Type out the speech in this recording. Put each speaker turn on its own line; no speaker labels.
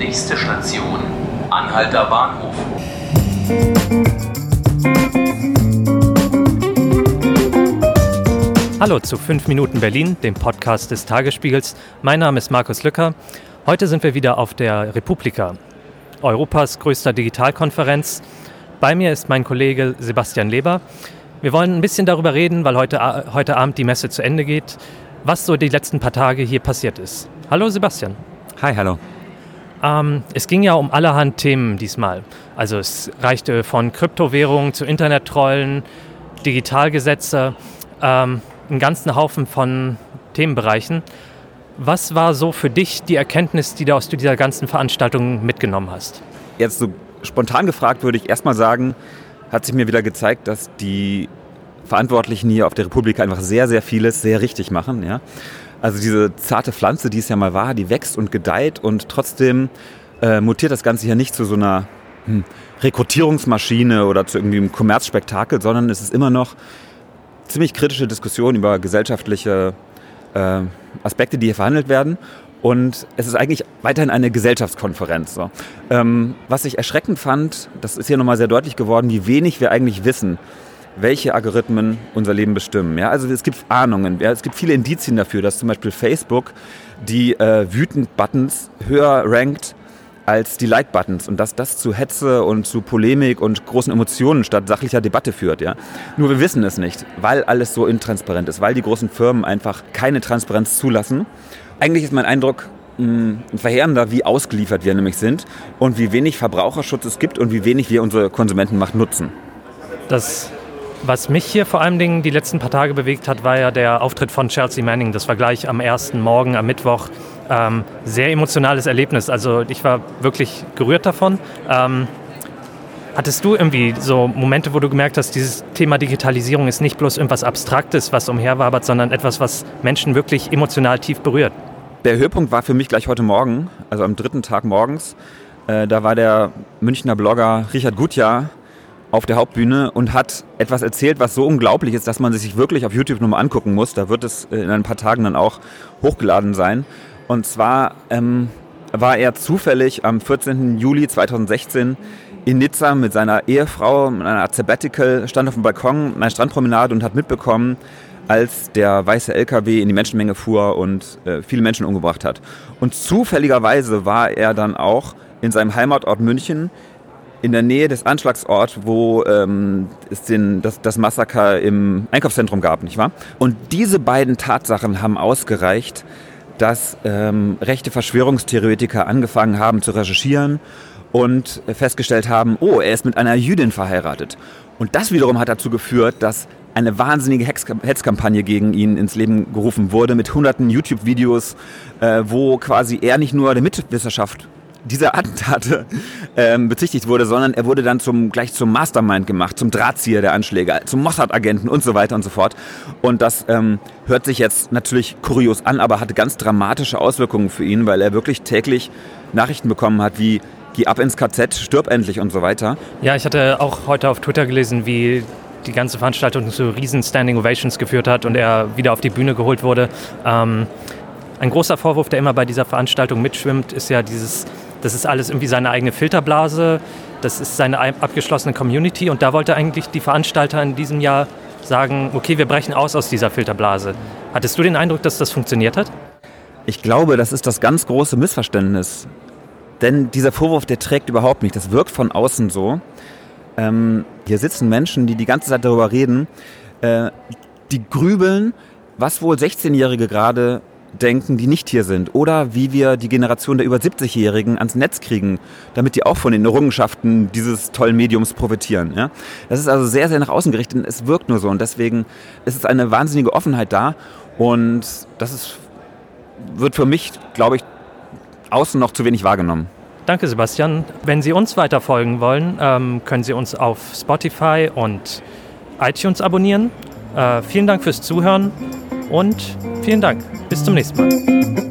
Nächste Station, Anhalter Bahnhof.
Hallo zu 5 Minuten Berlin, dem Podcast des Tagesspiegels. Mein Name ist Markus Lücker. Heute sind wir wieder auf der Republika, Europas größter Digitalkonferenz. Bei mir ist mein Kollege Sebastian Leber. Wir wollen ein bisschen darüber reden, weil heute, heute Abend die Messe zu Ende geht, was so die letzten paar Tage hier passiert ist. Hallo Sebastian.
Hi, hallo.
Ähm, es ging ja um allerhand Themen diesmal. Also es reichte von Kryptowährungen zu Internettrollen, Digitalgesetze. Ähm, einen ganzen Haufen von Themenbereichen. Was war so für dich die Erkenntnis, die du aus dieser ganzen Veranstaltung mitgenommen hast?
Jetzt so spontan gefragt würde ich erstmal sagen, hat sich mir wieder gezeigt, dass die Verantwortlichen hier auf der Republik einfach sehr, sehr vieles sehr richtig machen. Ja? Also diese zarte Pflanze, die es ja mal war, die wächst und gedeiht und trotzdem äh, mutiert das Ganze hier nicht zu so einer hm, Rekrutierungsmaschine oder zu irgendwie einem Kommerzspektakel, sondern es ist immer noch ziemlich kritische Diskussion über gesellschaftliche äh, Aspekte, die hier verhandelt werden. Und es ist eigentlich weiterhin eine Gesellschaftskonferenz. So. Ähm, was ich erschreckend fand, das ist hier nochmal sehr deutlich geworden, wie wenig wir eigentlich wissen, welche Algorithmen unser Leben bestimmen. Ja, also es gibt Ahnungen, ja, es gibt viele Indizien dafür, dass zum Beispiel Facebook die äh, Wütend-Buttons höher rankt als die Like-Buttons und dass das zu Hetze und zu Polemik und großen Emotionen statt sachlicher Debatte führt. Ja? Nur wir wissen es nicht, weil alles so intransparent ist, weil die großen Firmen einfach keine Transparenz zulassen. Eigentlich ist mein Eindruck, ein verheerender, wie ausgeliefert wir nämlich sind und wie wenig Verbraucherschutz es gibt und wie wenig wir unsere Konsumentenmacht nutzen.
Das was mich hier vor allen Dingen die letzten paar Tage bewegt hat, war ja der Auftritt von Chelsea Manning. Das war gleich am ersten Morgen, am Mittwoch. Ähm, sehr emotionales Erlebnis. Also ich war wirklich gerührt davon. Ähm, hattest du irgendwie so Momente, wo du gemerkt hast, dieses Thema Digitalisierung ist nicht bloß irgendwas Abstraktes, was umherwabert, sondern etwas, was Menschen wirklich emotional tief berührt?
Der Höhepunkt war für mich gleich heute Morgen, also am dritten Tag morgens. Äh, da war der Münchner Blogger Richard Gutjahr auf der Hauptbühne und hat etwas erzählt, was so unglaublich ist, dass man sich wirklich auf YouTube nochmal angucken muss. Da wird es in ein paar Tagen dann auch hochgeladen sein. Und zwar ähm, war er zufällig am 14. Juli 2016 in Nizza mit seiner Ehefrau, mit einer Art Sabbatical, stand auf dem Balkon einer Strandpromenade und hat mitbekommen, als der weiße LKW in die Menschenmenge fuhr und äh, viele Menschen umgebracht hat. Und zufälligerweise war er dann auch in seinem Heimatort München in der Nähe des Anschlagsorts, wo ähm, es den, das, das Massaker im Einkaufszentrum gab, nicht wahr? Und diese beiden Tatsachen haben ausgereicht, dass ähm, rechte Verschwörungstheoretiker angefangen haben zu recherchieren und festgestellt haben, oh, er ist mit einer Jüdin verheiratet. Und das wiederum hat dazu geführt, dass eine wahnsinnige Hetzkampagne gegen ihn ins Leben gerufen wurde mit hunderten YouTube-Videos, äh, wo quasi er nicht nur der Mitwissenschaft dieser Attentate ähm, bezichtigt wurde, sondern er wurde dann zum, gleich zum Mastermind gemacht, zum Drahtzieher der Anschläge, zum Mossad-Agenten und so weiter und so fort. Und das ähm, hört sich jetzt natürlich kurios an, aber hatte ganz dramatische Auswirkungen für ihn, weil er wirklich täglich Nachrichten bekommen hat, wie geh ab ins KZ, stirb endlich und so weiter.
Ja, ich hatte auch heute auf Twitter gelesen, wie die ganze Veranstaltung zu riesen Standing Ovations geführt hat und er wieder auf die Bühne geholt wurde. Ähm, ein großer Vorwurf, der immer bei dieser Veranstaltung mitschwimmt, ist ja dieses das ist alles irgendwie seine eigene Filterblase, das ist seine abgeschlossene Community und da wollte eigentlich die Veranstalter in diesem Jahr sagen, okay, wir brechen aus aus dieser Filterblase. Hattest du den Eindruck, dass das funktioniert hat?
Ich glaube, das ist das ganz große Missverständnis. Denn dieser Vorwurf, der trägt überhaupt nicht. Das wirkt von außen so. Ähm, hier sitzen Menschen, die die ganze Zeit darüber reden, äh, die grübeln, was wohl 16-Jährige gerade denken, die nicht hier sind. Oder wie wir die Generation der über 70-Jährigen ans Netz kriegen, damit die auch von den Errungenschaften dieses tollen Mediums profitieren. Ja? Das ist also sehr, sehr nach außen gerichtet und es wirkt nur so. Und deswegen ist es eine wahnsinnige Offenheit da. Und das ist, wird für mich, glaube ich, außen noch zu wenig wahrgenommen.
Danke, Sebastian. Wenn Sie uns weiter folgen wollen, ähm, können Sie uns auf Spotify und iTunes abonnieren. Äh, vielen Dank fürs Zuhören und vielen Dank. Bis zum nächsten Mal.